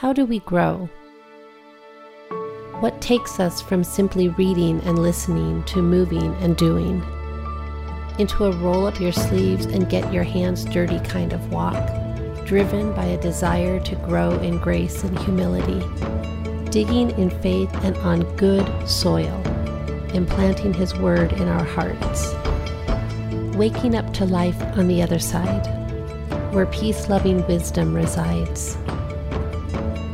how do we grow? What takes us from simply reading and listening to moving and doing? Into a roll up your sleeves and get your hands dirty kind of walk, driven by a desire to grow in grace and humility, digging in faith and on good soil, implanting His Word in our hearts, waking up to life on the other side, where peace loving wisdom resides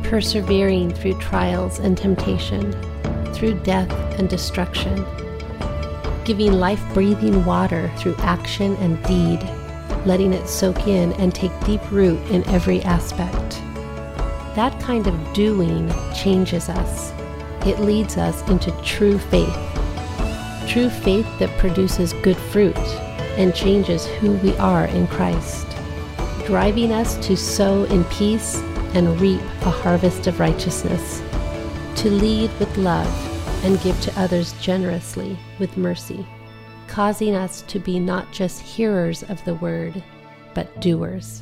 persevering through trials and temptation, through death and destruction, giving life breathing water through action and deed, letting it soak in and take deep root in every aspect. That kind of doing changes us. It leads us into true faith. True faith that produces good fruit and changes who we are in Christ, driving us to sow in peace and reap a harvest of righteousness, to lead with love and give to others generously with mercy, causing us to be not just hearers of the word, but doers.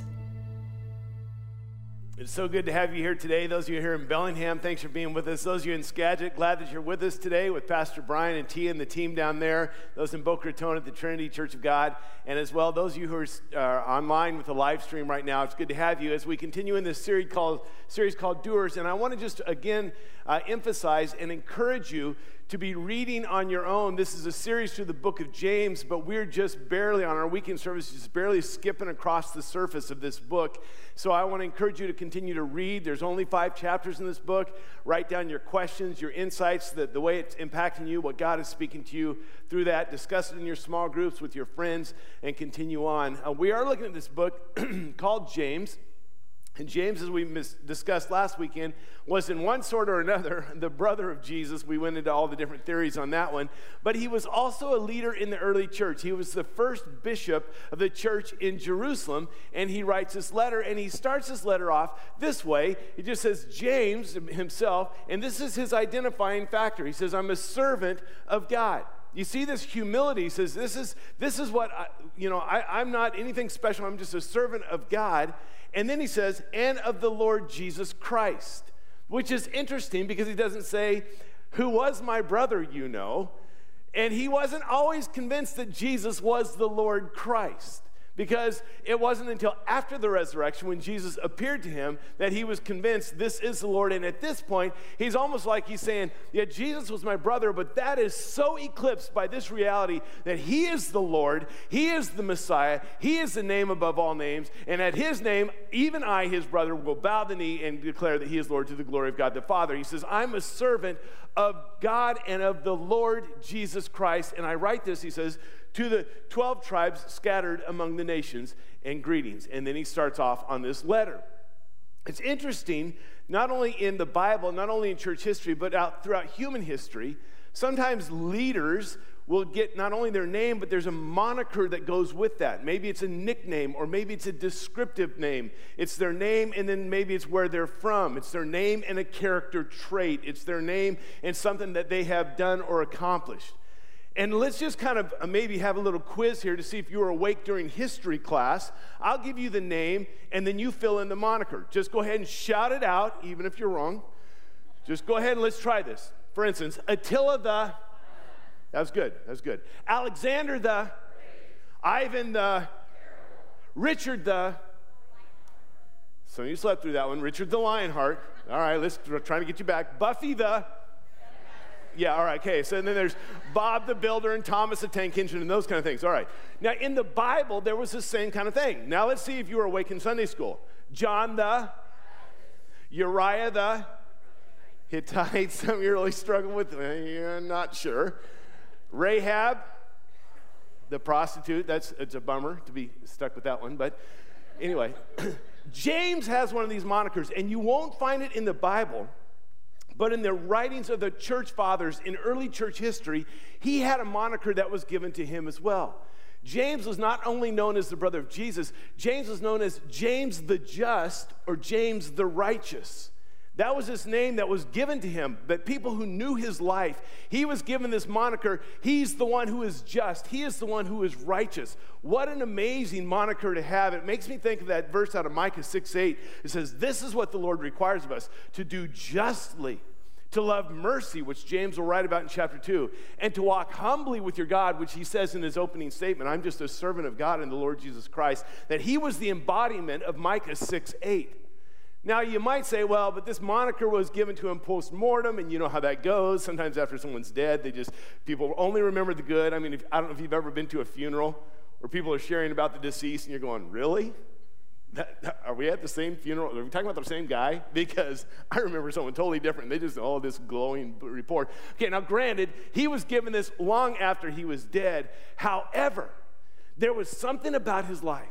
It's so good to have you here today. Those of you here in Bellingham, thanks for being with us. Those of you in Skagit, glad that you're with us today with Pastor Brian and Tia and the team down there. Those in Boca Raton at the Trinity Church of God. And as well, those of you who are uh, online with the live stream right now, it's good to have you as we continue in this series called, series called Doers. And I want to just again uh, emphasize and encourage you to be reading on your own. This is a series through the book of James, but we're just barely on our weekend service, just barely skipping across the surface of this book. So I want to encourage you to continue to read. There's only five chapters in this book. Write down your questions, your insights, the, the way it's impacting you, what God is speaking to you through that. Discuss it in your small groups with your friends and continue on. Uh, we are looking at this book called James. And James, as we mis- discussed last weekend, was in one sort or another the brother of Jesus. We went into all the different theories on that one. But he was also a leader in the early church. He was the first bishop of the church in Jerusalem. And he writes this letter, and he starts this letter off this way. He just says, James himself, and this is his identifying factor. He says, I'm a servant of God. You see this humility. He says, This is, this is what, I, you know, I, I'm not anything special. I'm just a servant of God. And then he says, and of the Lord Jesus Christ, which is interesting because he doesn't say, who was my brother, you know. And he wasn't always convinced that Jesus was the Lord Christ because it wasn't until after the resurrection when Jesus appeared to him that he was convinced this is the Lord. And at this point, he's almost like he's saying, Yeah, Jesus was my brother, but that is so eclipsed by this reality that he is the Lord, he is the Messiah, he is the name above all names. And at his name, even I, his brother, will bow the knee and declare that he is Lord to the glory of God the Father. He says, I'm a servant of God and of the Lord Jesus Christ. And I write this, he says, to the 12 tribes scattered among the nations, and greetings. And then he starts off on this letter. It's interesting, not only in the Bible, not only in church history, but out throughout human history, sometimes leaders will get not only their name, but there's a moniker that goes with that. Maybe it's a nickname, or maybe it's a descriptive name. It's their name, and then maybe it's where they're from. It's their name and a character trait. It's their name and something that they have done or accomplished. And let's just kind of uh, maybe have a little quiz here to see if you were awake during history class. I'll give you the name, and then you fill in the moniker. Just go ahead and shout it out, even if you're wrong. Just go ahead and let's try this. For instance, Attila the. That was good. That was good. Alexander the. Ivan the. Richard the. Some of you slept through that one. Richard the Lionheart. All right, let's try to get you back. Buffy the. Yeah, all right, okay. So then there's Bob the Builder and Thomas the Tank Engine and those kind of things. All right. Now, in the Bible, there was the same kind of thing. Now, let's see if you were awake in Sunday school. John the, Uriah the Hittite. Some of you really struggling with, eh, you're not sure. Rahab, the prostitute. That's it's a bummer to be stuck with that one. But anyway, James has one of these monikers, and you won't find it in the Bible. But in the writings of the church fathers in early church history, he had a moniker that was given to him as well. James was not only known as the brother of Jesus, James was known as James the Just or James the Righteous. That was his name that was given to him. But people who knew his life, he was given this moniker. He's the one who is just, he is the one who is righteous. What an amazing moniker to have. It makes me think of that verse out of Micah 6 8. It says, This is what the Lord requires of us to do justly to love mercy, which James will write about in chapter 2, and to walk humbly with your God, which he says in his opening statement I'm just a servant of God and the Lord Jesus Christ, that he was the embodiment of Micah 6 8. Now, you might say, well, but this moniker was given to him post mortem, and you know how that goes. Sometimes after someone's dead, they just, people only remember the good. I mean, if, I don't know if you've ever been to a funeral where people are sharing about the deceased, and you're going, really? That, are we at the same funeral? Are we talking about the same guy? Because I remember someone totally different. They just, oh, this glowing report. Okay, now granted, he was given this long after he was dead. However, there was something about his life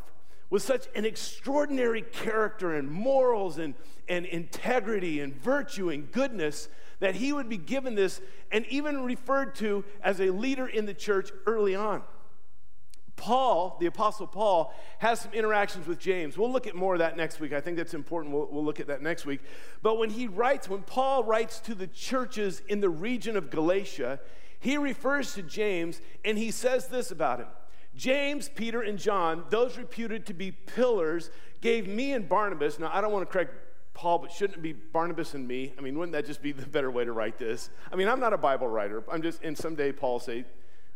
with such an extraordinary character and morals and, and integrity and virtue and goodness that he would be given this and even referred to as a leader in the church early on. Paul, the Apostle Paul, has some interactions with James. We'll look at more of that next week. I think that's important. We'll, we'll, look at that next week. But when he writes, when Paul writes to the churches in the region of Galatia, he refers to James and he says this about him James, Peter, and John, those reputed to be pillars, gave me and Barnabas. Now, I don't want to correct Paul, but shouldn't it be Barnabas and me? I mean, wouldn't that just be the better way to write this? I mean, I'm not a Bible writer. I'm just, and someday Paul say,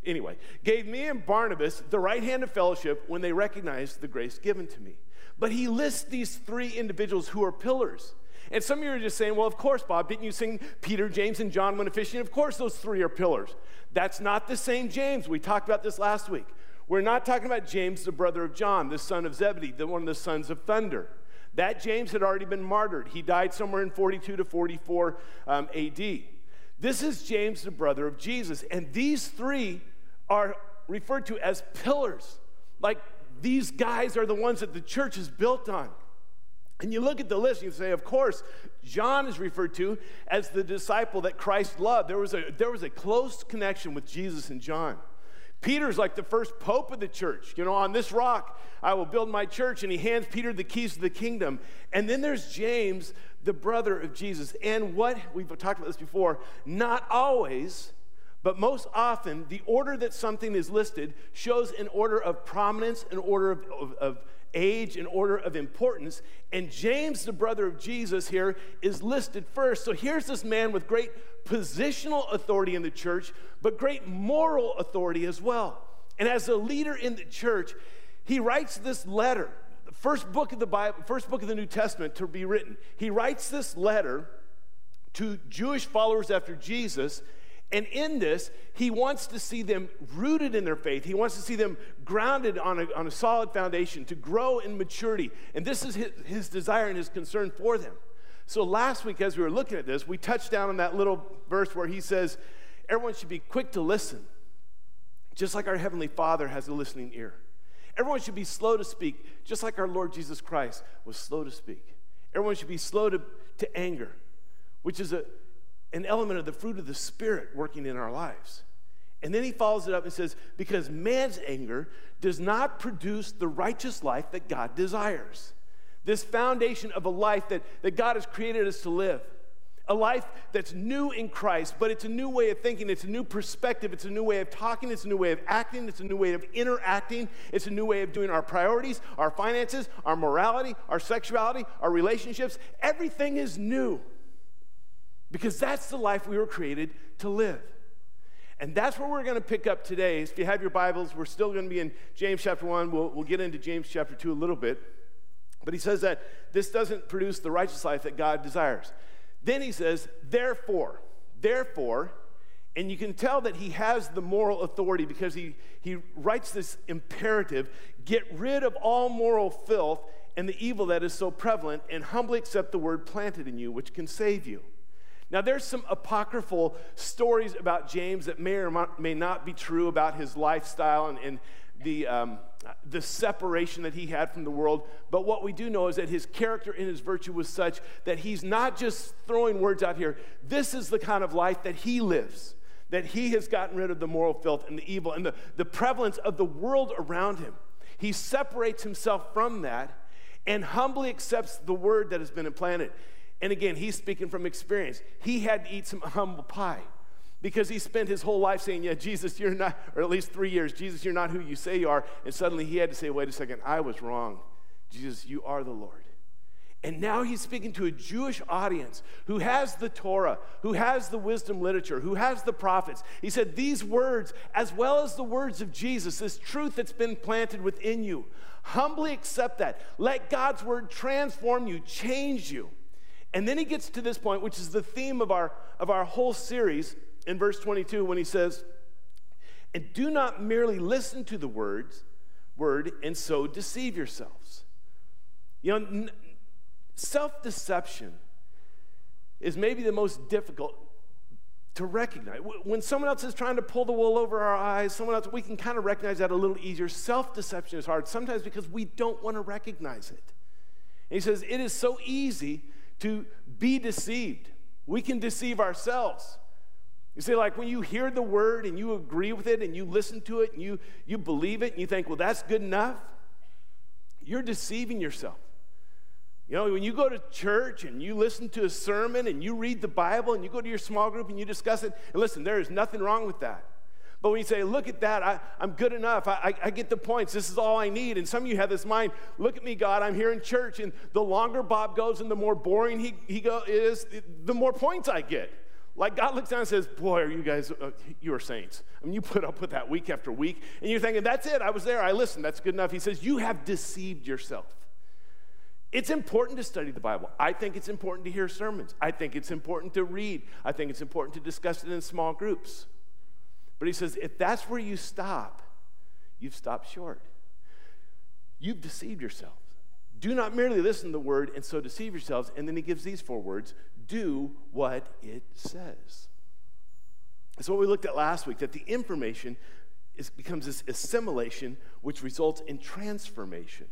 anyway, gave me and Barnabas the right hand of fellowship when they recognized the grace given to me. But he lists these three individuals who are pillars. And some of you are just saying, well, of course, Bob, didn't you sing Peter, James, and John went fishing? Of course, those three are pillars. That's not the same James. We talked about this last week. We're not talking about James, the brother of John, the son of Zebedee, the one of the sons of thunder. That James had already been martyred. He died somewhere in 42 to 44 um, AD. This is James, the brother of Jesus. And these three are referred to as pillars. Like these guys are the ones that the church is built on. And you look at the list and you say, of course, John is referred to as the disciple that Christ loved. There was a, there was a close connection with Jesus and John. Peter's like the first pope of the church. You know, on this rock I will build my church, and he hands Peter the keys to the kingdom. And then there's James, the brother of Jesus. And what we've talked about this before, not always, but most often, the order that something is listed shows an order of prominence, an order of, of, of age, an order of importance. And James, the brother of Jesus, here is listed first. So here's this man with great positional authority in the church, but great moral authority as well. And as a leader in the church, he writes this letter, the first book of the Bible, first book of the New Testament to be written. He writes this letter to Jewish followers after Jesus and in this, he wants to see them rooted in their faith. He wants to see them grounded on a, on a solid foundation, to grow in maturity. And this is his, his desire and his concern for them. So last week, as we were looking at this, we touched down on that little verse where he says, Everyone should be quick to listen, just like our Heavenly Father has a listening ear. Everyone should be slow to speak, just like our Lord Jesus Christ was slow to speak. Everyone should be slow to, to anger, which is a, an element of the fruit of the Spirit working in our lives. And then he follows it up and says, Because man's anger does not produce the righteous life that God desires. This foundation of a life that, that God has created us to live. A life that's new in Christ, but it's a new way of thinking, it's a new perspective, it's a new way of talking, it's a new way of acting, it's a new way of interacting, it's a new way of doing our priorities, our finances, our morality, our sexuality, our relationships. Everything is new because that's the life we were created to live. And that's where we're going to pick up today. If you have your Bibles, we're still going to be in James chapter 1. We'll, we'll get into James chapter 2 a little bit. But he says that this doesn't produce the righteous life that God desires. Then he says, therefore, therefore, and you can tell that he has the moral authority because he, he writes this imperative get rid of all moral filth and the evil that is so prevalent, and humbly accept the word planted in you, which can save you. Now, there's some apocryphal stories about James that may or may not be true about his lifestyle and, and the, um, the separation that he had from the world. But what we do know is that his character and his virtue was such that he's not just throwing words out here. This is the kind of life that he lives, that he has gotten rid of the moral filth and the evil and the, the prevalence of the world around him. He separates himself from that and humbly accepts the word that has been implanted. And again, he's speaking from experience. He had to eat some humble pie because he spent his whole life saying, Yeah, Jesus, you're not, or at least three years, Jesus, you're not who you say you are. And suddenly he had to say, Wait a second, I was wrong. Jesus, you are the Lord. And now he's speaking to a Jewish audience who has the Torah, who has the wisdom literature, who has the prophets. He said, These words, as well as the words of Jesus, this truth that's been planted within you, humbly accept that. Let God's word transform you, change you. And then he gets to this point, which is the theme of our, of our whole series in verse 22 when he says, And do not merely listen to the words, word and so deceive yourselves. You know, n- Self deception is maybe the most difficult to recognize. When someone else is trying to pull the wool over our eyes, someone else, we can kind of recognize that a little easier. Self deception is hard, sometimes because we don't want to recognize it. And he says, It is so easy to be deceived. We can deceive ourselves. You see, like when you hear the word and you agree with it and you listen to it and you, you believe it and you think, well, that's good enough, you're deceiving yourself. You know, when you go to church and you listen to a sermon and you read the Bible and you go to your small group and you discuss it, and listen, there is nothing wrong with that. But when you say, look at that, I, am good enough, I, I, I, get the points, this is all I need. And some of you have this mind, look at me, God, I'm here in church, and the longer Bob goes and the more boring he, he go, is, the more points I get. Like God looks down and says, Boy, are you guys, uh, you are saints. I mean, you put up with that week after week, and you're thinking, That's it, I was there, I listened, that's good enough. He says, You have deceived yourself. It's important to study the Bible. I think it's important to hear sermons. I think it's important to read. I think it's important to discuss it in small groups. But he says, if that's where you stop, you've stopped short. You've deceived yourselves. Do not merely listen to the word and so deceive yourselves. And then he gives these four words do what it says. That's what we looked at last week that the information is, becomes this assimilation, which results in transformation.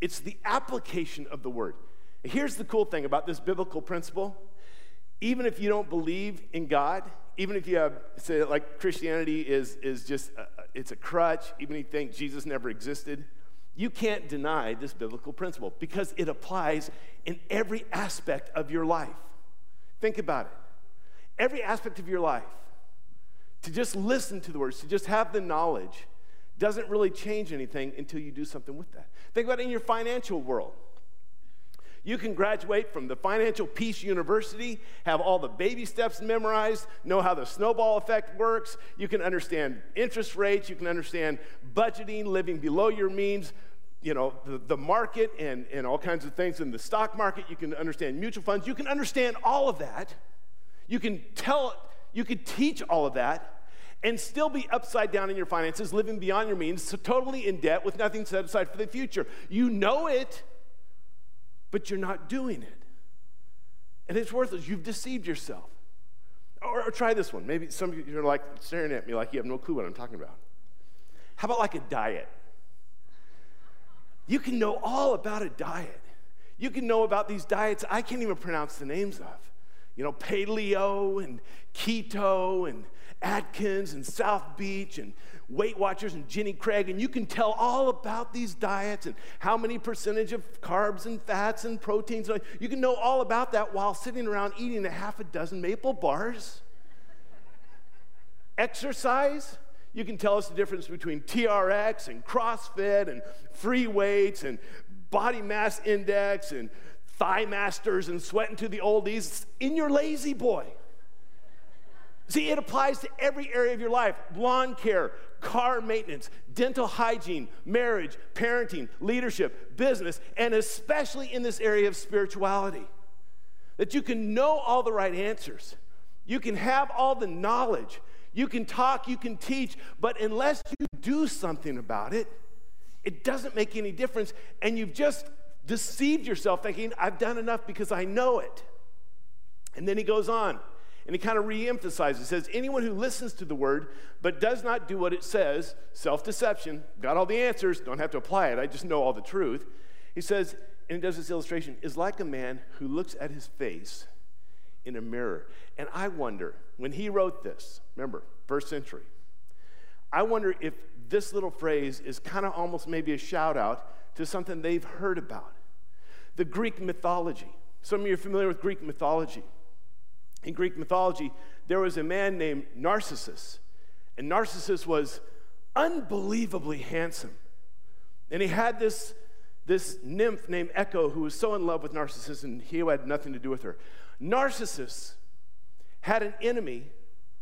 It's the application of the word. Here's the cool thing about this biblical principle even if you don't believe in God, even if you have, say, like Christianity is, is just, a, it's a crutch, even if you think Jesus never existed, you can't deny this biblical principle because it applies in every aspect of your life. Think about it. Every aspect of your life. To just listen to the words, to just have the knowledge, doesn't really change anything until you do something with that. Think about it in your financial world. You can graduate from the Financial Peace University, have all the baby steps memorized, know how the snowball effect works. You can understand interest rates, you can understand budgeting, living below your means, you know, the, the market and, and all kinds of things in the stock market. You can understand mutual funds. You can understand all of that. You can tell, you can teach all of that and still be upside down in your finances, living beyond your means, so totally in debt with nothing set aside for the future. You know it, but you're not doing it. And it's worthless. You've deceived yourself. Or, or try this one. Maybe some of you are like staring at me like you have no clue what I'm talking about. How about like a diet? You can know all about a diet. You can know about these diets I can't even pronounce the names of. You know, paleo and keto and Atkins and South Beach and Weight Watchers and Jenny Craig, and you can tell all about these diets and how many percentage of carbs and fats and proteins. You can know all about that while sitting around eating a half a dozen maple bars. Exercise, you can tell us the difference between TRX and CrossFit and free weights and body mass index and thigh masters and sweating to the oldies in your La-Z-Boy. See, it applies to every area of your life lawn care, car maintenance, dental hygiene, marriage, parenting, leadership, business, and especially in this area of spirituality. That you can know all the right answers, you can have all the knowledge, you can talk, you can teach, but unless you do something about it, it doesn't make any difference. And you've just deceived yourself thinking, I've done enough because I know it. And then he goes on. And he kind of re emphasizes, says, anyone who listens to the word but does not do what it says, self deception, got all the answers, don't have to apply it, I just know all the truth. He says, and he does this illustration, is like a man who looks at his face in a mirror. And I wonder, when he wrote this, remember, first century, I wonder if this little phrase is kind of almost maybe a shout out to something they've heard about. The Greek mythology. Some of you are familiar with Greek mythology. In Greek mythology, there was a man named Narcissus, and Narcissus was unbelievably handsome. And he had this, this nymph named Echo who was so in love with Narcissus, and he had nothing to do with her. Narcissus had an enemy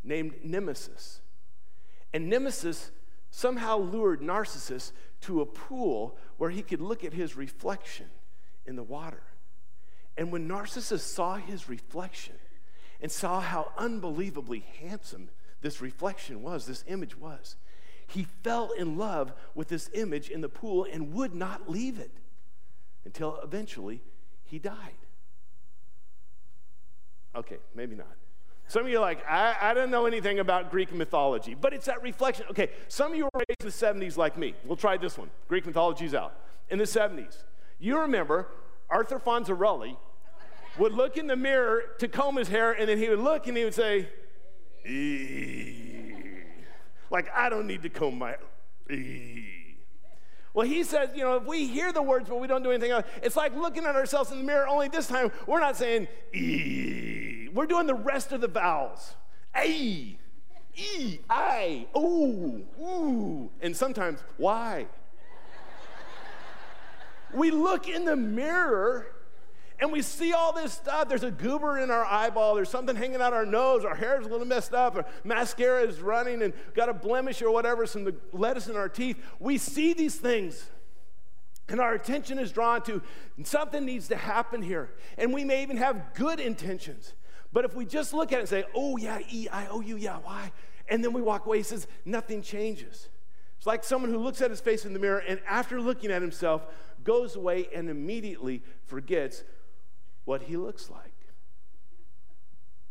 named Nemesis. And Nemesis somehow lured Narcissus to a pool where he could look at his reflection in the water. And when Narcissus saw his reflection and saw how unbelievably handsome this reflection was, this image was, he fell in love with this image in the pool and would not leave it until eventually he died. Okay, maybe not. Some of you are like, I, I don't know anything about Greek mythology, but it's that reflection. Okay, some of you were raised in the 70s like me. We'll try this one. Greek mythology's out. In the 70s, you remember Arthur Fonzarelli would look in the mirror to comb his hair, and then he would look and he would say, like, I don't need to comb my. Well, he says, you know, if we hear the words but we don't do anything else, it's like looking at ourselves in the mirror, only this time we're not saying ee. We're doing the rest of the vowels. A, E, I, ooh, ooh, and sometimes why. we look in the mirror and we see all this stuff. There's a goober in our eyeball, there's something hanging out our nose, our hair's a little messed up, or mascara is running and got a blemish or whatever, some lettuce in our teeth. We see these things. And our attention is drawn to something needs to happen here. And we may even have good intentions. But if we just look at it and say, oh, yeah, E, I, O, U, yeah, why? And then we walk away, he says, nothing changes. It's like someone who looks at his face in the mirror and after looking at himself goes away and immediately forgets what he looks like.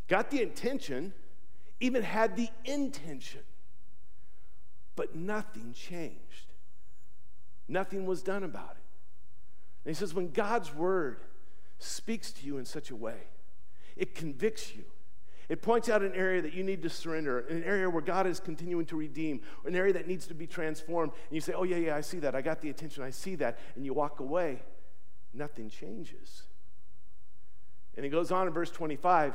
Got the intention, even had the intention, but nothing changed. Nothing was done about it. And he says, when God's word speaks to you in such a way, it convicts you. It points out an area that you need to surrender, an area where God is continuing to redeem, an area that needs to be transformed. And you say, Oh, yeah, yeah, I see that. I got the attention. I see that. And you walk away. Nothing changes. And he goes on in verse 25.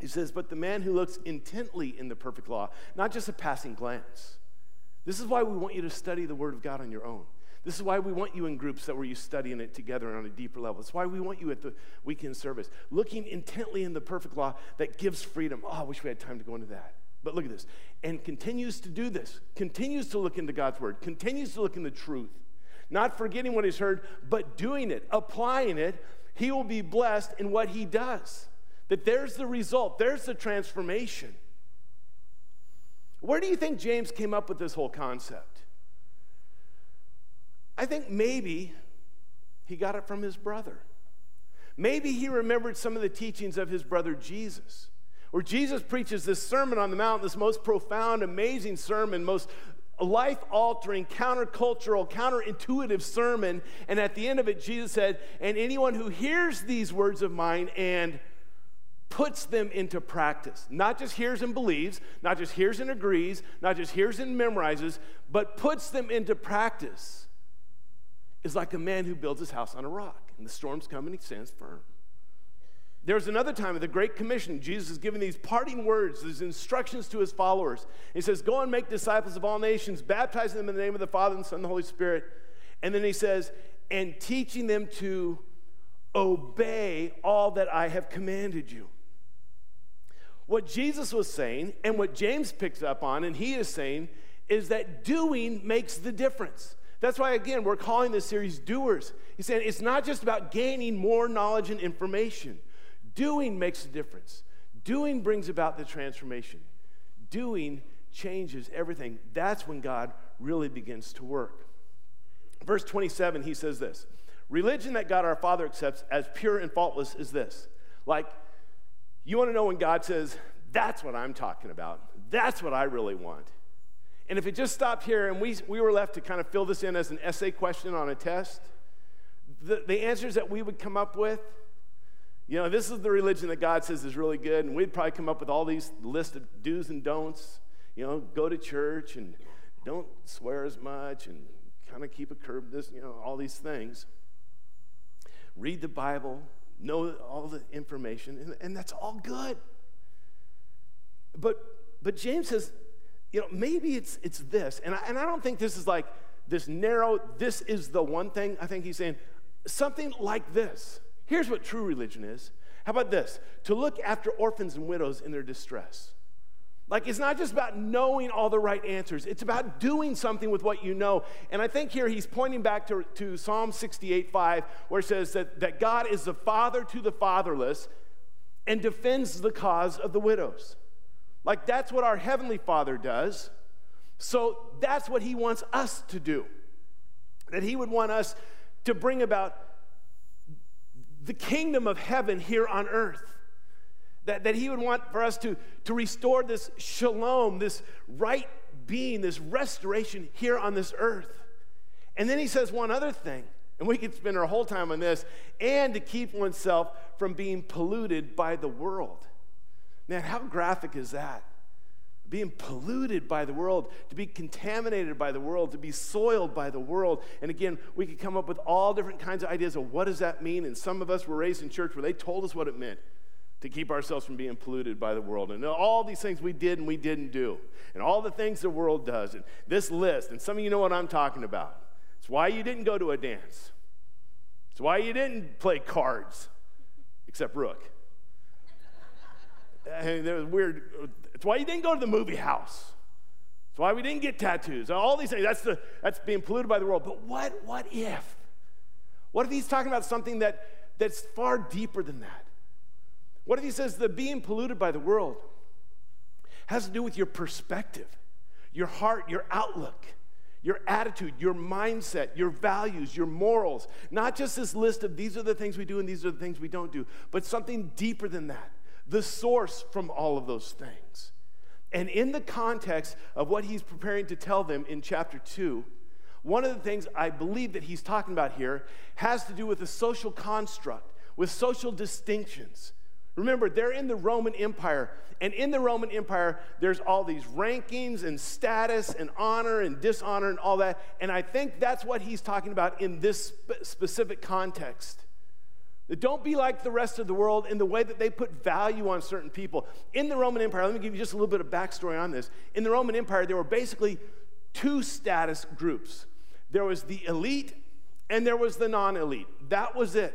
He says, But the man who looks intently in the perfect law, not just a passing glance. This is why we want you to study the Word of God on your own. This is why we want you in groups that where you studying it together on a deeper level. It's why we want you at the weekend service, looking intently in the perfect law that gives freedom. Oh, I wish we had time to go into that. But look at this. And continues to do this, continues to look into God's word, continues to look in the truth, not forgetting what he's heard, but doing it, applying it, he will be blessed in what he does. That there's the result, there's the transformation. Where do you think James came up with this whole concept? I think maybe he got it from his brother. Maybe he remembered some of the teachings of his brother Jesus, where Jesus preaches this Sermon on the Mount, this most profound, amazing sermon, most life altering, countercultural, counterintuitive sermon. And at the end of it, Jesus said, And anyone who hears these words of mine and puts them into practice, not just hears and believes, not just hears and agrees, not just hears and memorizes, but puts them into practice, is like a man who builds his house on a rock. And the storms come and he stands firm. There's another time of the Great Commission, Jesus is giving these parting words, these instructions to his followers. He says, Go and make disciples of all nations, baptizing them in the name of the Father, and the Son, and the Holy Spirit. And then he says, And teaching them to obey all that I have commanded you. What Jesus was saying, and what James picks up on, and he is saying, is that doing makes the difference. That's why, again, we're calling this series Doers. He's saying it's not just about gaining more knowledge and information. Doing makes a difference. Doing brings about the transformation. Doing changes everything. That's when God really begins to work. Verse 27, he says this Religion that God our Father accepts as pure and faultless is this. Like, you want to know when God says, That's what I'm talking about. That's what I really want. And if it just stopped here and we, we were left to kind of fill this in as an essay question on a test, the, the answers that we would come up with, you know, this is the religion that God says is really good, and we'd probably come up with all these list of do's and don'ts. You know, go to church and don't swear as much and kind of keep a curb this, you know, all these things. Read the Bible, know all the information, and, and that's all good. But, but James says, you know, maybe it's, it's this. And I, and I don't think this is like this narrow, this is the one thing. I think he's saying something like this. Here's what true religion is. How about this? To look after orphans and widows in their distress. Like, it's not just about knowing all the right answers, it's about doing something with what you know. And I think here he's pointing back to, to Psalm 68 5, where it says that, that God is the father to the fatherless and defends the cause of the widows. Like, that's what our Heavenly Father does. So, that's what He wants us to do. That He would want us to bring about the kingdom of heaven here on earth. That, that he would want for us to, to restore this shalom, this right being, this restoration here on this earth. And then he says one other thing, and we could spend our whole time on this, and to keep oneself from being polluted by the world. Man, how graphic is that? Being polluted by the world, to be contaminated by the world, to be soiled by the world. And again, we could come up with all different kinds of ideas of what does that mean. And some of us were raised in church where they told us what it meant to keep ourselves from being polluted by the world. And all these things we did and we didn't do. And all the things the world does. And this list. And some of you know what I'm talking about. It's why you didn't go to a dance. It's why you didn't play cards, except Rook. Uh, and there was weird it's why you didn't go to the movie house. It's why we didn't get tattoos. All these things. That's, the, that's being polluted by the world. But what, what if? What if he's talking about something that, that's far deeper than that? What if he says the being polluted by the world has to do with your perspective, your heart, your outlook, your attitude, your mindset, your values, your morals? Not just this list of these are the things we do and these are the things we don't do, but something deeper than that the source from all of those things. And in the context of what he's preparing to tell them in chapter 2, one of the things I believe that he's talking about here has to do with the social construct, with social distinctions. Remember, they're in the Roman Empire, and in the Roman Empire, there's all these rankings and status and honor and dishonor and all that. And I think that's what he's talking about in this specific context. Don't be like the rest of the world in the way that they put value on certain people. In the Roman Empire, let me give you just a little bit of backstory on this. In the Roman Empire, there were basically two status groups there was the elite and there was the non elite. That was it.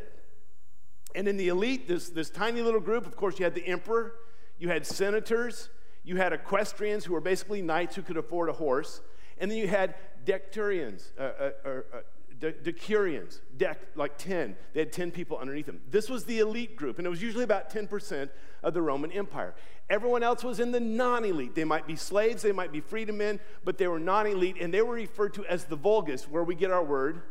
And in the elite, this, this tiny little group, of course, you had the emperor, you had senators, you had equestrians who were basically knights who could afford a horse, and then you had decurions, uh, uh, uh, decurions, dec, like 10. They had 10 people underneath them. This was the elite group, and it was usually about 10% of the Roman Empire. Everyone else was in the non elite. They might be slaves, they might be freedom men, but they were non elite, and they were referred to as the vulgus, where we get our word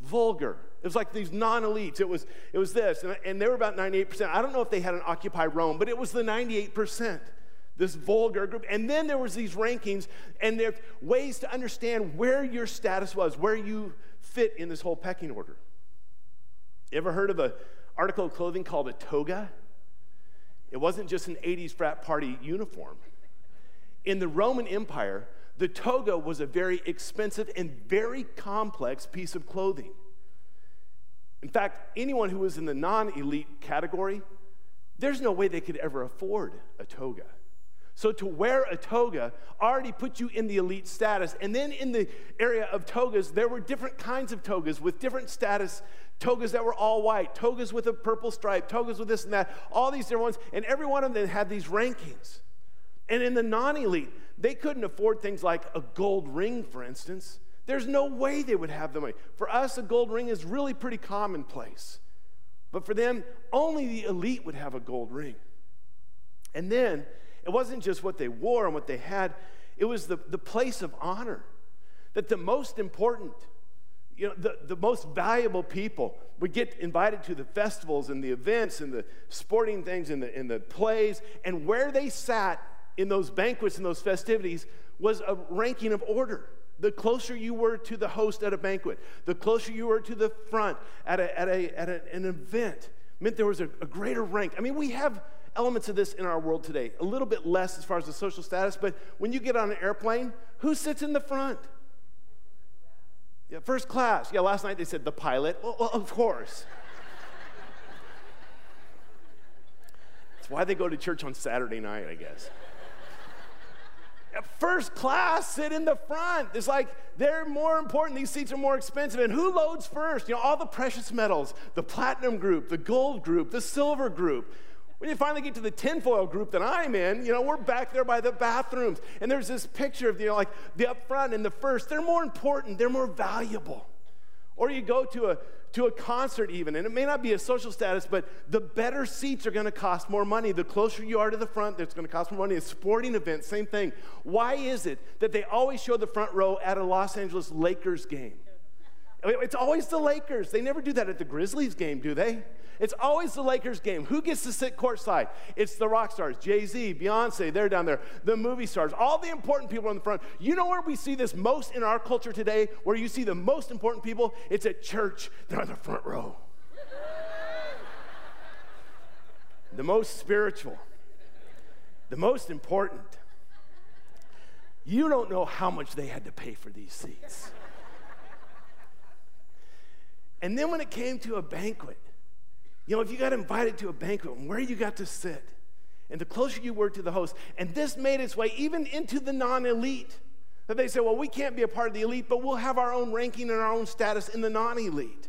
vulgar. It was like these non elites. It was, it was this, and, and they were about 98%. I don't know if they had an Occupy Rome, but it was the 98% this vulgar group. And then there was these rankings, and there's ways to understand where your status was, where you fit in this whole pecking order. You ever heard of an article of clothing called a toga? It wasn't just an 80s frat party uniform. In the Roman Empire, the toga was a very expensive and very complex piece of clothing. In fact, anyone who was in the non elite category, there's no way they could ever afford a toga. So to wear a toga already put you in the elite status. And then in the area of togas, there were different kinds of togas with different status. Togas that were all white, togas with a purple stripe, togas with this and that, all these different ones. And every one of them had these rankings. And in the non elite, they couldn't afford things like a gold ring, for instance. There's no way they would have the money. For us, a gold ring is really pretty commonplace. But for them, only the elite would have a gold ring. And then it wasn't just what they wore and what they had, it was the, the place of honor. That the most important, you know, the, the most valuable people would get invited to the festivals and the events and the sporting things and the, and the plays, and where they sat in those banquets and those festivities was a ranking of order. The closer you were to the host at a banquet, the closer you were to the front at, a, at, a, at a, an event, meant there was a, a greater rank. I mean, we have elements of this in our world today. A little bit less as far as the social status, but when you get on an airplane, who sits in the front? Yeah, first class. Yeah, last night they said the pilot. Well, well of course. That's why they go to church on Saturday night, I guess. First class, sit in the front. It's like they're more important. These seats are more expensive. And who loads first? You know, all the precious metals, the platinum group, the gold group, the silver group. When you finally get to the tinfoil group that I'm in, you know, we're back there by the bathrooms. And there's this picture of, you know, like the up front and the first. They're more important, they're more valuable. Or you go to a to a concert even and it may not be a social status but the better seats are to cost more money the closer you are to the front going to cost more money a sporting event same thing why is it that they always show the front row at a los angeles lakers game it's always the lakers they never do that at the grizzlies game do they it's always the Lakers game. Who gets to sit courtside? It's the rock stars, Jay Z, Beyonce, they're down there, the movie stars, all the important people in the front. You know where we see this most in our culture today, where you see the most important people? It's at church. They're on the front row. the most spiritual, the most important. You don't know how much they had to pay for these seats. And then when it came to a banquet, you know, if you got invited to a banquet, where you got to sit, and the closer you were to the host, and this made its way even into the non elite, that they said, well, we can't be a part of the elite, but we'll have our own ranking and our own status in the non elite.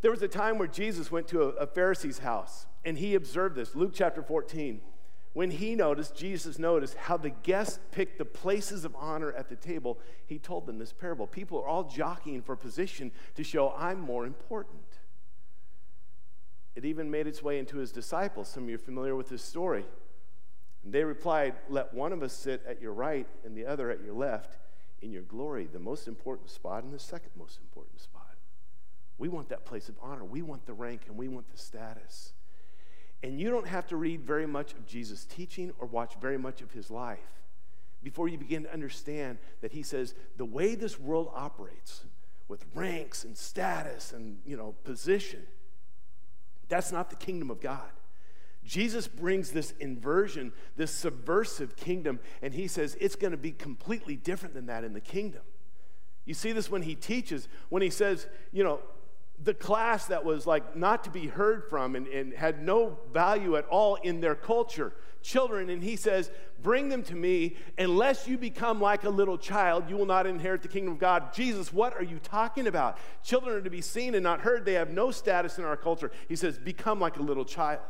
There was a time where Jesus went to a, a Pharisee's house, and he observed this. Luke chapter 14. When he noticed, Jesus noticed how the guests picked the places of honor at the table, he told them this parable. People are all jockeying for position to show I'm more important. It even made its way into his disciples. Some of you are familiar with this story. And they replied, Let one of us sit at your right and the other at your left in your glory, the most important spot and the second most important spot. We want that place of honor. We want the rank and we want the status. And you don't have to read very much of Jesus' teaching or watch very much of his life before you begin to understand that he says the way this world operates with ranks and status and you know position that's not the kingdom of God. Jesus brings this inversion, this subversive kingdom, and he says it's going to be completely different than that in the kingdom. You see this when he teaches, when he says, you know, the class that was like not to be heard from and, and had no value at all in their culture, children, and he says, Bring them to me. Unless you become like a little child, you will not inherit the kingdom of God. Jesus, what are you talking about? Children are to be seen and not heard. They have no status in our culture. He says, Become like a little child.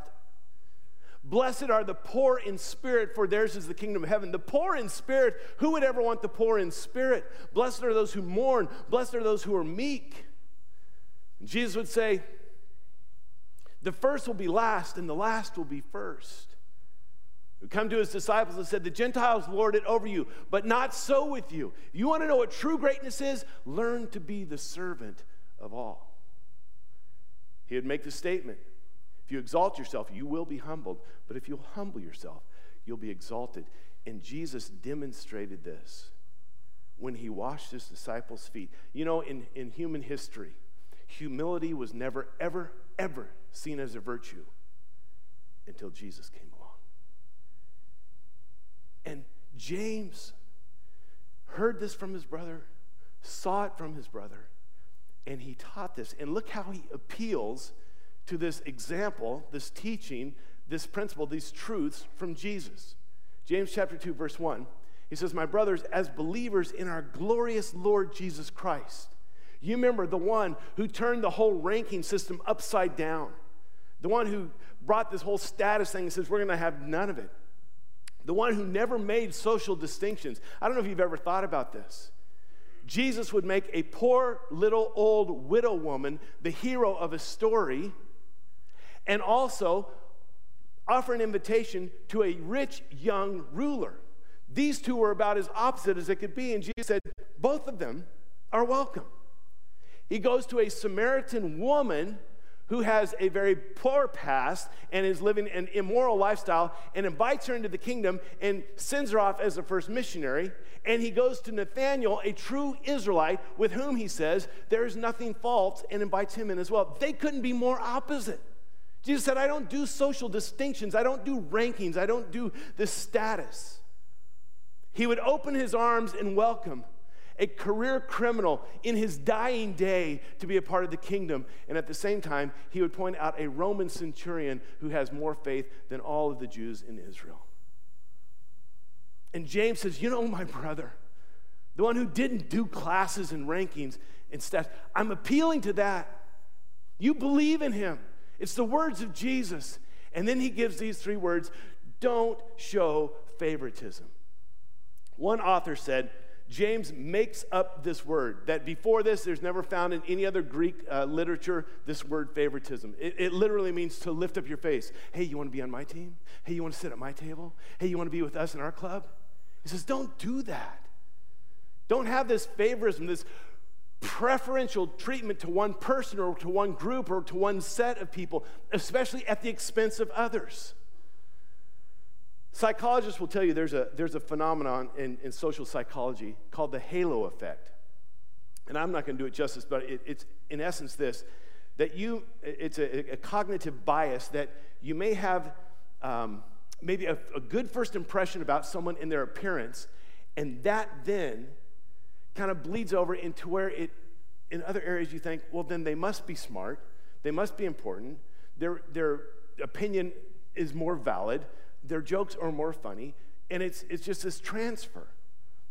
Blessed are the poor in spirit, for theirs is the kingdom of heaven. The poor in spirit, who would ever want the poor in spirit? Blessed are those who mourn. Blessed are those who are meek. And Jesus would say, The first will be last, and the last will be first. He would come to his disciples and said, The Gentiles lord it over you, but not so with you. If you want to know what true greatness is, learn to be the servant of all. He would make the statement if you exalt yourself, you will be humbled, but if you'll humble yourself, you'll be exalted. And Jesus demonstrated this when he washed his disciples' feet. You know, in, in human history, humility was never, ever, ever seen as a virtue until Jesus came along. And James heard this from his brother, saw it from his brother, and he taught this. And look how he appeals to this example, this teaching, this principle, these truths from Jesus. James chapter 2, verse 1. He says, My brothers, as believers in our glorious Lord Jesus Christ, you remember the one who turned the whole ranking system upside down, the one who brought this whole status thing and says, We're going to have none of it. The one who never made social distinctions. I don't know if you've ever thought about this. Jesus would make a poor little old widow woman the hero of a story and also offer an invitation to a rich young ruler. These two were about as opposite as it could be, and Jesus said, Both of them are welcome. He goes to a Samaritan woman who has a very poor past and is living an immoral lifestyle and invites her into the kingdom and sends her off as the first missionary. And he goes to Nathanael, a true Israelite, with whom he says there is nothing false, and invites him in as well. They couldn't be more opposite. Jesus said, I don't do social distinctions, I don't do rankings, I don't do the status. He would open his arms and welcome. A career criminal in his dying day to be a part of the kingdom. And at the same time, he would point out a Roman centurion who has more faith than all of the Jews in Israel. And James says, You know, my brother, the one who didn't do classes and rankings and stats, I'm appealing to that. You believe in him. It's the words of Jesus. And then he gives these three words don't show favoritism. One author said, James makes up this word that before this, there's never found in any other Greek uh, literature this word favoritism. It, it, literally means to lift up your face. Hey, you want to be on my team? Hey, you want to sit at my table? Hey, you want to be with us in our club? He says, don't do that. Don't have this favorism, this preferential treatment to one person or to one group or to one set of people, especially at the expense of others. Psychologists will tell you there's a, there's a phenomenon in, in social psychology called the halo effect. And I'm not going to do it justice, but it, it's in essence this that you, it's a, a cognitive bias that you may have um, maybe a, a good first impression about someone in their appearance, and that then kind of bleeds over into where it, in other areas, you think, well, then they must be smart, they must be important, their, their opinion is more valid, their jokes are more funny, and it's, it's just this transfer.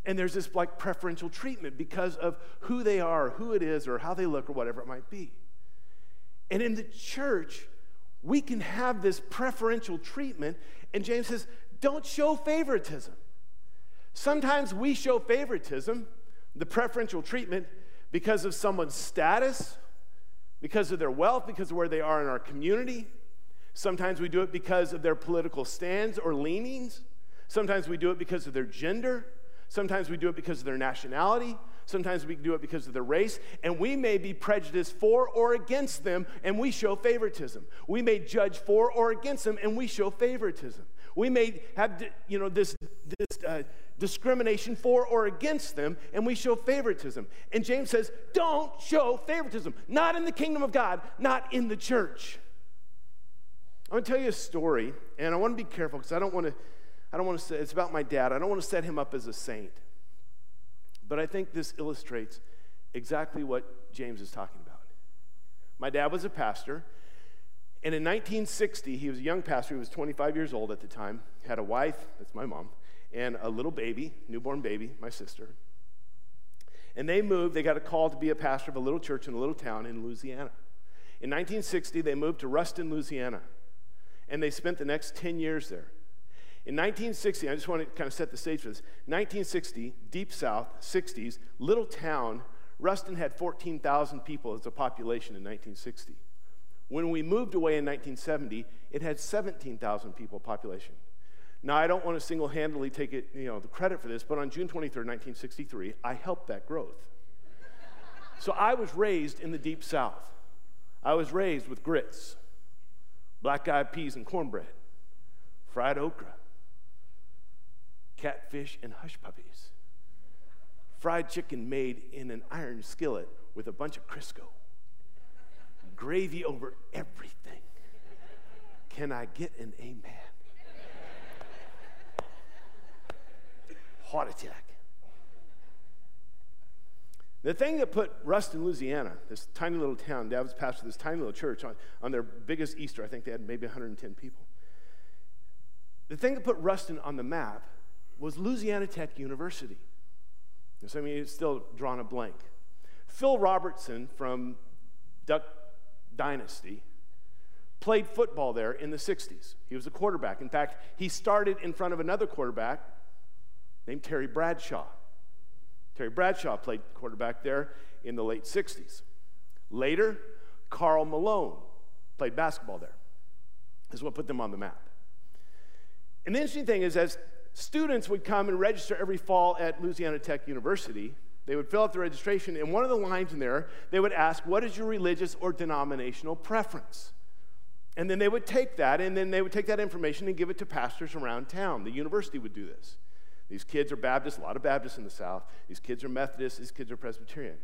And there's this like preferential treatment because of who they are, who it is, or how they look, or whatever it might be. And in the church, we can have this preferential treatment, and James says, don't show favoritism. Sometimes we show favoritism, the preferential treatment, because of someone's status, because of their wealth, because of where they are in our community, Sometimes we do it because of their political stands or leanings. Sometimes we do it because of their gender. Sometimes we do it because of their nationality. Sometimes we do it because of their race. And we may be prejudiced for or against them, and we show favoritism. We may judge for or against them, and we show favoritism. We may have, you know, this, this uh, discrimination for or against them, and we show favoritism. And James says, don't show favoritism. Not in the kingdom of God, not in the church. I want to tell you a story, and I want to be careful because I don't want to. I don't want to say it's about my dad. I don't want to set him up as a saint. But I think this illustrates exactly what James is talking about. My dad was a pastor, and in 1960, he was a young pastor. He was 25 years old at the time, had a wife, that's my mom, and a little baby, newborn baby, my sister. And they moved, they got a call to be a pastor of a little church in a little town in Louisiana. In 1960, they moved to Ruston, Louisiana and they spent the next 10 years there. In 1960, I just want to kind of set the stage for this. 1960, deep south, 60s, little town, Ruston had 14,000 people as a population in 1960. When we moved away in 1970, it had 17,000 people population. Now, I don't want to single handedly take it, you know, the credit for this, but on June 23, 1963, I helped that growth. so I was raised in the deep south. I was raised with grits black eyed peas and cornbread, fried okra, catfish and hush puppies, fried chicken made in an iron skillet with a bunch of Crisco, gravy over everything. Can I get an amen? Heart attack. The thing that put Ruston, Louisiana, this tiny little town, Dad was pastor this tiny little church on, on their biggest Easter, I think they had maybe 110 people. The thing that put Ruston on the map was Louisiana Tech University. So, I mean, it's still drawn a blank. Phil Robertson from Duck Dynasty played football there in the 60s. He was a quarterback. In fact, he started in front of another quarterback named Terry Bradshaw. Terry Bradshaw played quarterback there in the late 60s. Later, Karl Malone played basketball there. This is what put them on the map. And the interesting thing is, as students would come and register every fall at Louisiana Tech University, they would fill out the registration, and one of the lines in there, they would ask, What is your religious or denominational preference? And then they would take that, and then they would take that information and give it to pastors around town. The university would do this. These kids are Baptists, a lot of Baptists in the South. These kids are Methodists, these kids are Presbyterian.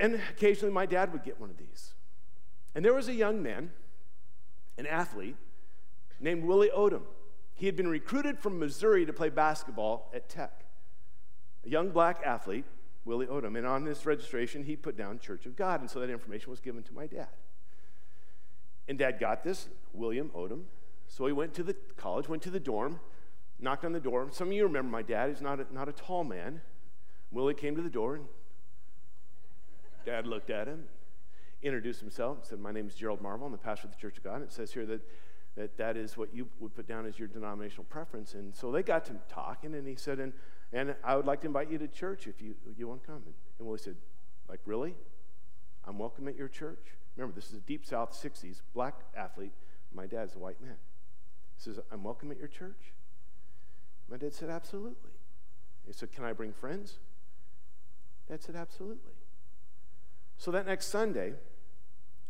And occasionally my dad would get one of these. And there was a young man, an athlete, named Willie Odom. He had been recruited from Missouri to play basketball at Tech. a young black athlete, Willie Odom. And on this registration, he put down Church of God. And so that information was given to my dad. And dad got this, William Odom. So he went to the college, went to the dorm, knocked on the door. Some of you remember my dad. He's not a, not a tall man. Willie came to the door, and dad looked at him, introduced himself, said, My name is Gerald Marvel. I'm the pastor of the Church of God. And it says here that that that is what you would put down as your denominational preference. And so they got to talking, and he said, and, and I would like to invite you to church if you, you want to come. And, and Willie said, like, really? I'm welcome at your church? Remember, this is a deep South 60s, black athlete. My dad's a white man. He says, I'm welcome at your church? My dad said, absolutely. He said, can I bring friends? Dad said, absolutely. So that next Sunday,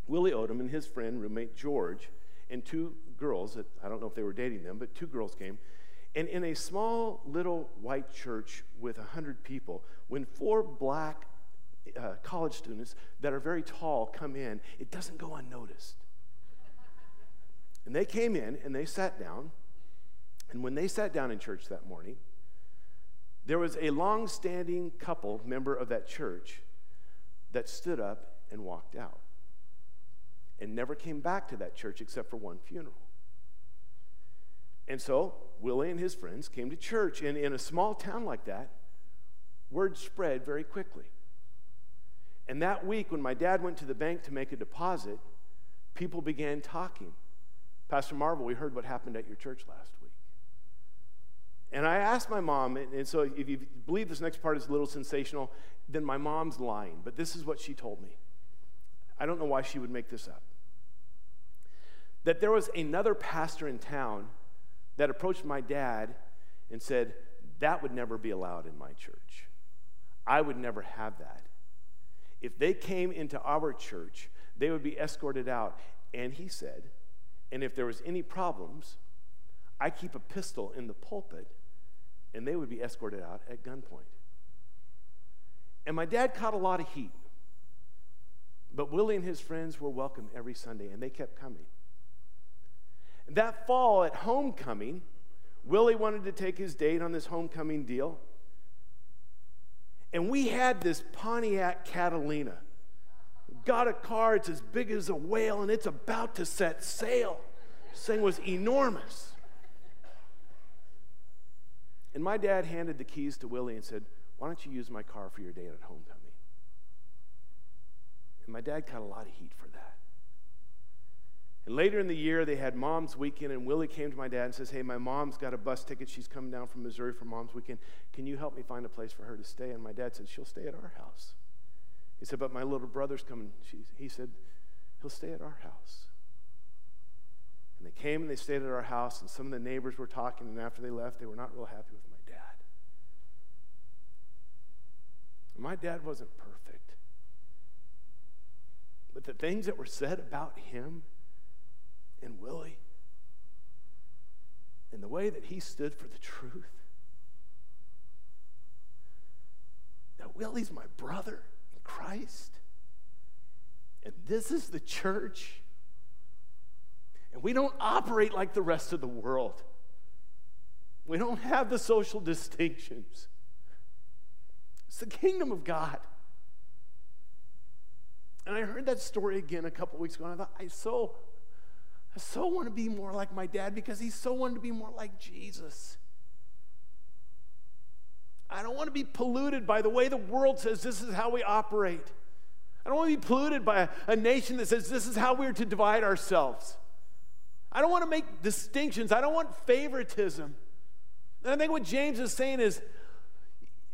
Willie Odom and his friend, roommate George, and two girls that I don't know if they were dating them, but two girls came. And in a small little white church with 100 people, when four black uh, college students that are very tall come in, it doesn't go unnoticed. and they came in and they sat down. And when they sat down in church that morning, there was a long standing couple, member of that church, that stood up and walked out and never came back to that church except for one funeral. And so Willie and his friends came to church, and in a small town like that, word spread very quickly. And that week, when my dad went to the bank to make a deposit, people began talking. Pastor Marvel, we heard what happened at your church last week. And I asked my mom, and so if you believe this next part is a little sensational, then my mom's lying. But this is what she told me. I don't know why she would make this up. That there was another pastor in town that approached my dad and said, That would never be allowed in my church. I would never have that. If they came into our church, they would be escorted out. And he said, And if there was any problems, I keep a pistol in the pulpit, and they would be escorted out at gunpoint. And my dad caught a lot of heat. But Willie and his friends were welcome every Sunday, and they kept coming. That fall at homecoming, Willie wanted to take his date on this homecoming deal. And we had this Pontiac Catalina. Got a car, it's as big as a whale, and it's about to set sail. This thing was enormous. And my dad handed the keys to Willie and said, Why don't you use my car for your date at homecoming? And my dad caught a lot of heat for that. And later in the year, they had Mom's Weekend, and Willie came to my dad and says, Hey, my mom's got a bus ticket. She's coming down from Missouri for Mom's Weekend. Can you help me find a place for her to stay? And my dad said, She'll stay at our house. He said, But my little brother's coming. She, he said, He'll stay at our house. And they came and they stayed at our house, and some of the neighbors were talking, and after they left, they were not real happy with my dad. And my dad wasn't perfect. But the things that were said about him and Willie and the way that he stood for the truth. That Willie's my brother in Christ. And this is the church. And we don't operate like the rest of the world. We don't have the social distinctions. It's the kingdom of God. And I heard that story again a couple weeks ago, and I thought, I so I so want to be more like my dad because he so wanted to be more like Jesus. I don't want to be polluted by the way the world says this is how we operate. I don't want to be polluted by a, a nation that says this is how we're to divide ourselves. I don't want to make distinctions. I don't want favoritism. And I think what James is saying is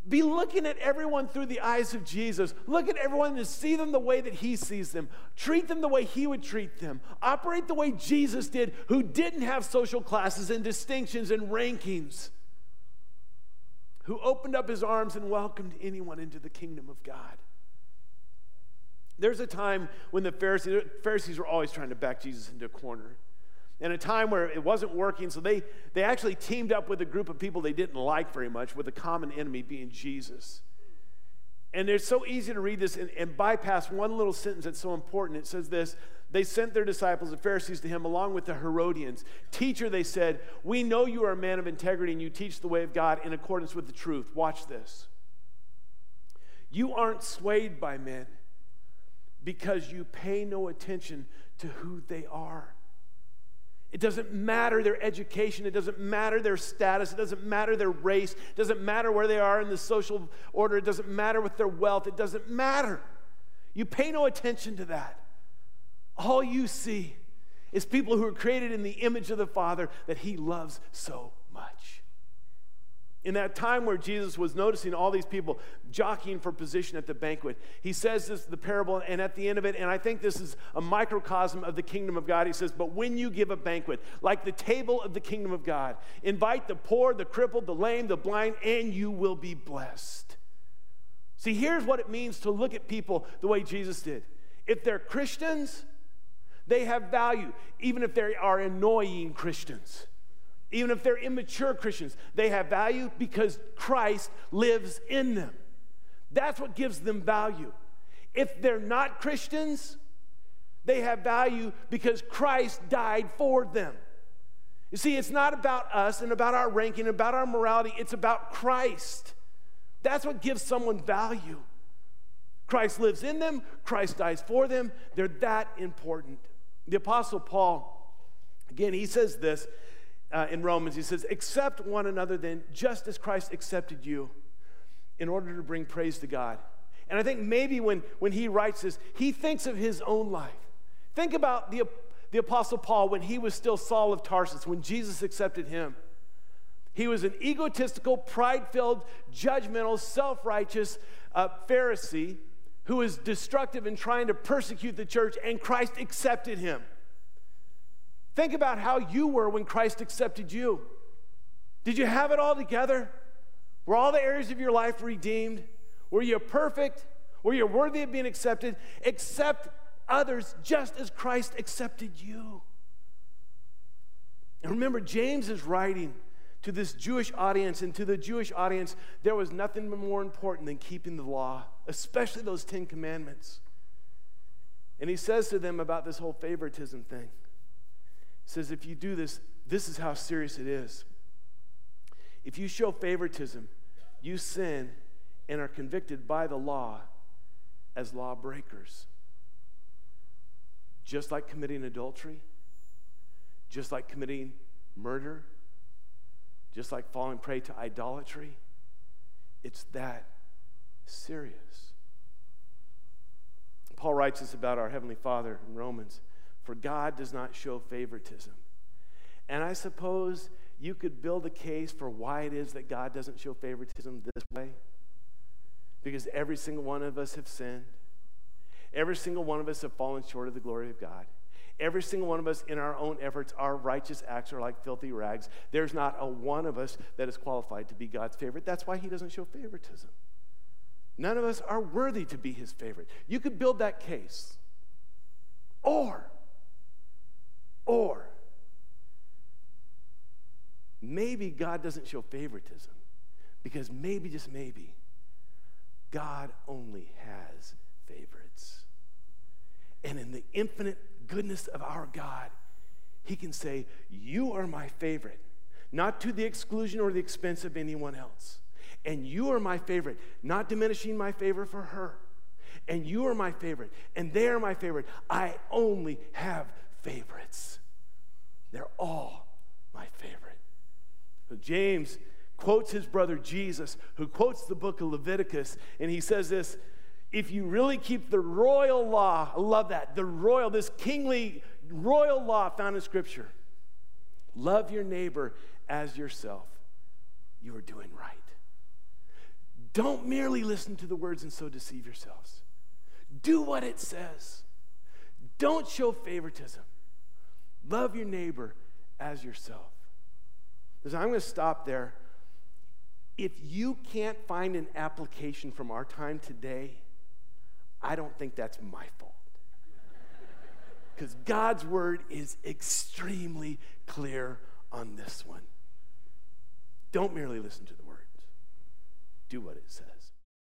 be looking at everyone through the eyes of Jesus. Look at everyone and see them the way that He sees them. Treat them the way He would treat them. Operate the way Jesus did, who didn't have social classes and distinctions and rankings, who opened up His arms and welcomed anyone into the kingdom of God. There's a time when the Pharisees, Pharisees were always trying to back Jesus into a corner in a time where it wasn't working. So they, they actually teamed up with a group of people they didn't like very much, with a common enemy being Jesus. And it's so easy to read this and, and bypass one little sentence that's so important. It says this They sent their disciples, the Pharisees, to him along with the Herodians. Teacher, they said, We know you are a man of integrity and you teach the way of God in accordance with the truth. Watch this. You aren't swayed by men because you pay no attention to who they are. It doesn't matter their education. It doesn't matter their status. It doesn't matter their race. It doesn't matter where they are in the social order. It doesn't matter with their wealth. It doesn't matter. You pay no attention to that. All you see is people who are created in the image of the Father that He loves so much. In that time where Jesus was noticing all these people jockeying for position at the banquet, he says this, the parable, and at the end of it, and I think this is a microcosm of the kingdom of God, he says, But when you give a banquet, like the table of the kingdom of God, invite the poor, the crippled, the lame, the blind, and you will be blessed. See, here's what it means to look at people the way Jesus did. If they're Christians, they have value, even if they are annoying Christians. Even if they're immature Christians, they have value because Christ lives in them. That's what gives them value. If they're not Christians, they have value because Christ died for them. You see, it's not about us and about our ranking, about our morality, it's about Christ. That's what gives someone value. Christ lives in them, Christ dies for them. They're that important. The Apostle Paul, again, he says this uh, in Romans. He says, Accept one another then, just as Christ accepted you, in order to bring praise to God. And I think maybe when, when he writes this, he thinks of his own life. Think about the, the Apostle Paul when he was still Saul of Tarsus, when Jesus accepted him. He was an egotistical, pride filled, judgmental, self righteous uh, Pharisee who was destructive and trying to persecute the church, and Christ accepted him. Think about how you were when Christ accepted you. Did you have it all together? Were all the areas of your life redeemed? Were you perfect? Were you worthy of being accepted? Accept others just as Christ accepted you. And remember, James is writing to this Jewish audience, and to the Jewish audience, there was nothing more important than keeping the law, especially those Ten Commandments. And he says to them about this whole favoritism thing. Says, if you do this, this is how serious it is. If you show favoritism, you sin and are convicted by the law as lawbreakers. Just like committing adultery, just like committing murder, just like falling prey to idolatry. It's that serious. Paul writes this about our Heavenly Father in Romans For God does not show favoritism. And I suppose you could build a case for why it is that God doesn't show favoritism this way. Because every single one of us have sinned. Every single one of us have fallen short of the glory of God. Every single one of us, in our own efforts, our righteous acts are like filthy rags. There's not a one of us that is qualified to be God's favorite. That's why He doesn't show favoritism. None of us are worthy to be His favorite. You could build that case. Or, or, maybe God doesn't show favoritism because maybe, just maybe, God only has favorites. And in the infinite goodness of our God, He can say, You are my favorite, not to the exclusion or the expense of anyone else. And you are my favorite, not diminishing my favor for her. And you are my favorite, and they are my favorite. I only have favorites. They're all my favorite. James quotes his brother Jesus, who quotes the book of Leviticus, and he says this if you really keep the royal law, I love that, the royal, this kingly royal law found in Scripture, love your neighbor as yourself, you are doing right. Don't merely listen to the words and so deceive yourselves. Do what it says. Don't show favoritism. Love your neighbor as yourself. I'm going to stop there. If you can't find an application from our time today, I don't think that's my fault. Because God's word is extremely clear on this one. Don't merely listen to the words, do what it says.